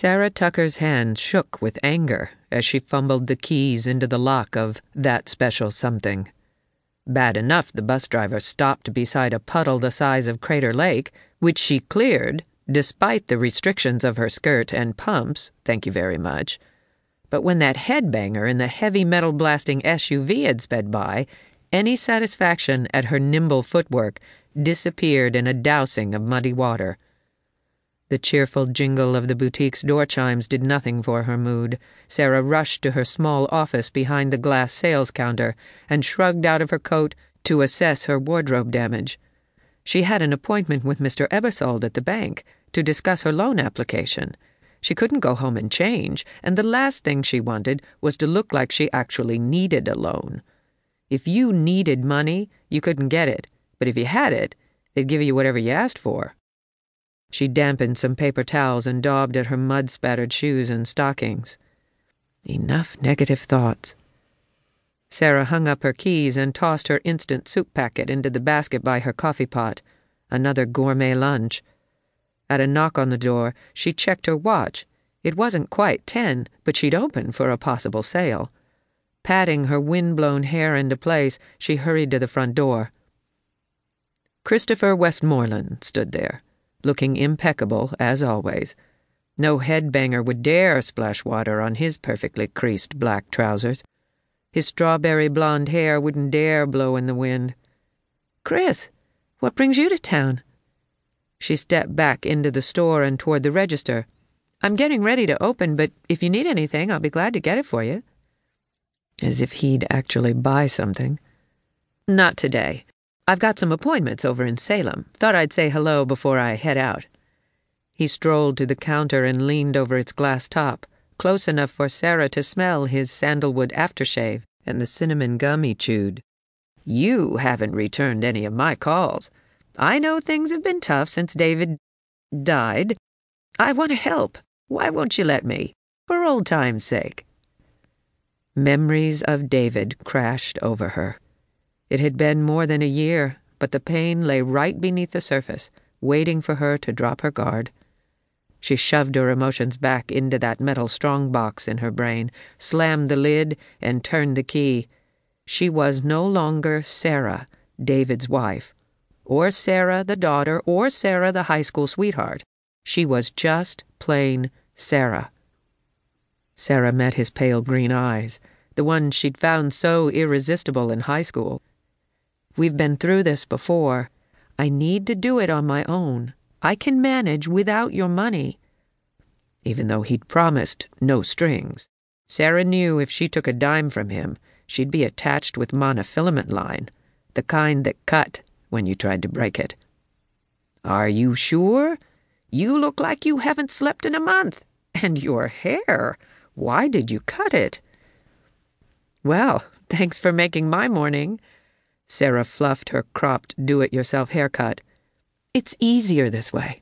Sarah Tucker's hand shook with anger as she fumbled the keys into the lock of that special something. Bad enough the bus driver stopped beside a puddle the size of Crater Lake, which she cleared, despite the restrictions of her skirt and pumps, thank you very much. But when that headbanger in the heavy metal blasting SUV had sped by, any satisfaction at her nimble footwork disappeared in a dousing of muddy water. The cheerful jingle of the boutique's door chimes did nothing for her mood. Sarah rushed to her small office behind the glass sales counter and shrugged out of her coat to assess her wardrobe damage. She had an appointment with Mr. Ebersold at the bank to discuss her loan application. She couldn't go home and change, and the last thing she wanted was to look like she actually needed a loan. If you needed money, you couldn't get it, but if you had it, they'd give you whatever you asked for. She dampened some paper towels and daubed at her mud spattered shoes and stockings. Enough negative thoughts. Sarah hung up her keys and tossed her instant soup packet into the basket by her coffee pot. Another gourmet lunch. At a knock on the door, she checked her watch. It wasn't quite ten, but she'd open for a possible sale. Patting her wind-blown hair into place, she hurried to the front door. Christopher Westmoreland stood there looking impeccable as always. No headbanger would dare splash water on his perfectly creased black trousers. His strawberry blonde hair wouldn't dare blow in the wind. Chris, what brings you to town? She stepped back into the store and toward the register. I'm getting ready to open, but if you need anything, I'll be glad to get it for you. As if he'd actually buy something. Not today. I've got some appointments over in Salem. Thought I'd say hello before I head out. He strolled to the counter and leaned over its glass top, close enough for Sarah to smell his sandalwood aftershave and the cinnamon gum he chewed. You haven't returned any of my calls. I know things have been tough since David died. I want to help. Why won't you let me? For old time's sake. Memories of David crashed over her. It had been more than a year, but the pain lay right beneath the surface, waiting for her to drop her guard. She shoved her emotions back into that metal strongbox in her brain, slammed the lid, and turned the key. She was no longer Sarah, David's wife, or Sarah, the daughter, or Sarah, the high school sweetheart. She was just plain Sarah. Sarah met his pale green eyes, the ones she'd found so irresistible in high school. We've been through this before. I need to do it on my own. I can manage without your money. Even though he'd promised no strings, Sarah knew if she took a dime from him, she'd be attached with monofilament line, the kind that cut when you tried to break it. Are you sure? You look like you haven't slept in a month. And your hair, why did you cut it? Well, thanks for making my morning. Sarah fluffed her cropped do it yourself haircut. It's easier this way.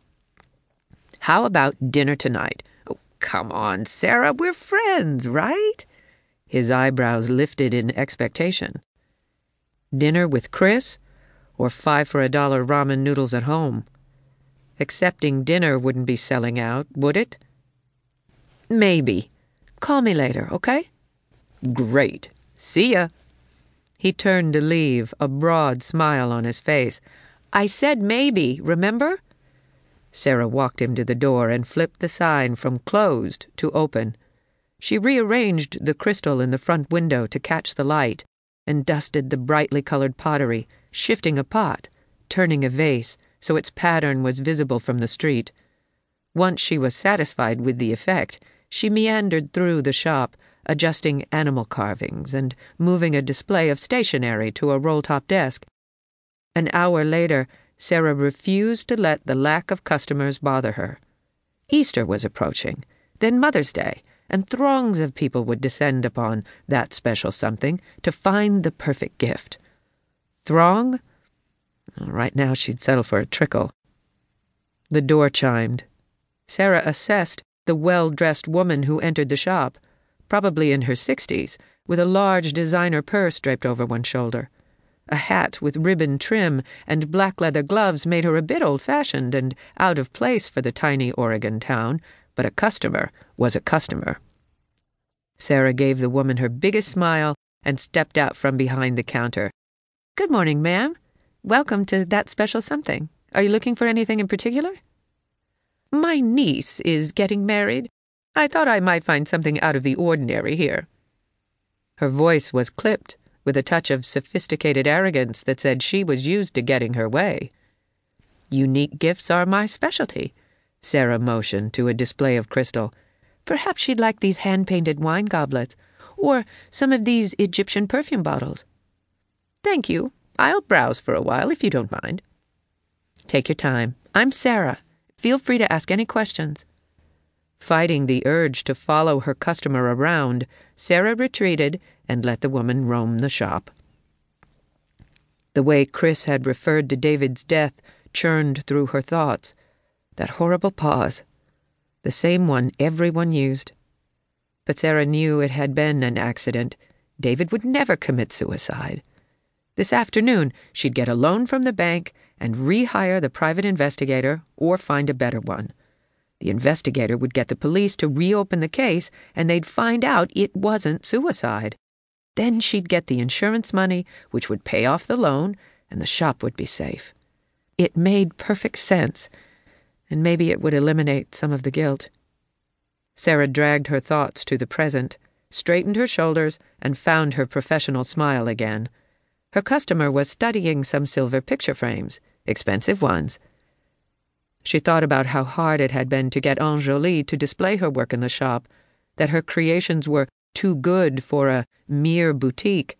How about dinner tonight? Oh, come on, Sarah, we're friends, right? His eyebrows lifted in expectation. Dinner with Chris, or five for a dollar ramen noodles at home? Accepting dinner wouldn't be selling out, would it? Maybe. Call me later, okay? Great. See ya. He turned to leave, a broad smile on his face. I said maybe, remember? Sarah walked him to the door and flipped the sign from closed to open. She rearranged the crystal in the front window to catch the light and dusted the brightly colored pottery, shifting a pot, turning a vase so its pattern was visible from the street. Once she was satisfied with the effect, she meandered through the shop adjusting animal carvings and moving a display of stationery to a roll top desk. An hour later, Sarah refused to let the lack of customers bother her. Easter was approaching, then Mother's Day, and throngs of people would descend upon that special something to find the perfect gift. Throng? Right now, she'd settle for a trickle. The door chimed. Sarah assessed the well dressed woman who entered the shop probably in her sixties, with a large designer purse draped over one shoulder. A hat with ribbon trim and black leather gloves made her a bit old fashioned and out of place for the tiny Oregon town, but a customer was a customer. Sarah gave the woman her biggest smile and stepped out from behind the counter. Good morning, ma'am. Welcome to that special something. Are you looking for anything in particular? My niece is getting married. I thought I might find something out of the ordinary here. Her voice was clipped, with a touch of sophisticated arrogance that said she was used to getting her way. Unique gifts are my specialty. Sarah motioned to a display of crystal. Perhaps she'd like these hand painted wine goblets, or some of these Egyptian perfume bottles. Thank you. I'll browse for a while if you don't mind. Take your time. I'm Sarah. Feel free to ask any questions. Fighting the urge to follow her customer around, Sarah retreated and let the woman roam the shop. The way Chris had referred to David's death churned through her thoughts. That horrible pause. The same one everyone used. But Sarah knew it had been an accident. David would never commit suicide. This afternoon, she'd get a loan from the bank and rehire the private investigator or find a better one. The investigator would get the police to reopen the case and they'd find out it wasn't suicide. Then she'd get the insurance money, which would pay off the loan, and the shop would be safe. It made perfect sense, and maybe it would eliminate some of the guilt. Sarah dragged her thoughts to the present, straightened her shoulders, and found her professional smile again. Her customer was studying some silver picture frames, expensive ones. She thought about how hard it had been to get Anjoli to display her work in the shop, that her creations were too good for a mere boutique.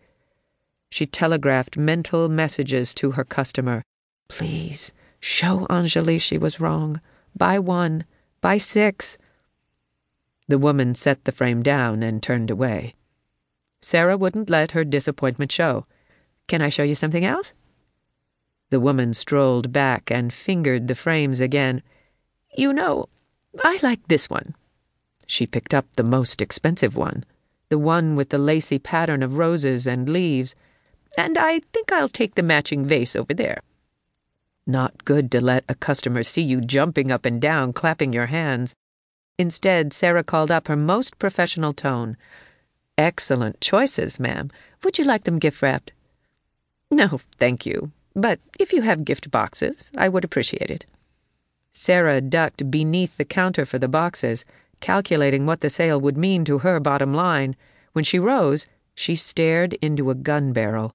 She telegraphed mental messages to her customer. Please, show Anjali she was wrong. Buy one. Buy six. The woman set the frame down and turned away. Sarah wouldn't let her disappointment show. Can I show you something else? The woman strolled back and fingered the frames again. You know, I like this one. She picked up the most expensive one, the one with the lacy pattern of roses and leaves, and I think I'll take the matching vase over there. Not good to let a customer see you jumping up and down, clapping your hands. Instead, Sarah called up her most professional tone. Excellent choices, ma'am. Would you like them gift wrapped? No, thank you. But if you have gift boxes, I would appreciate it. Sarah ducked beneath the counter for the boxes, calculating what the sale would mean to her bottom line. When she rose, she stared into a gun barrel.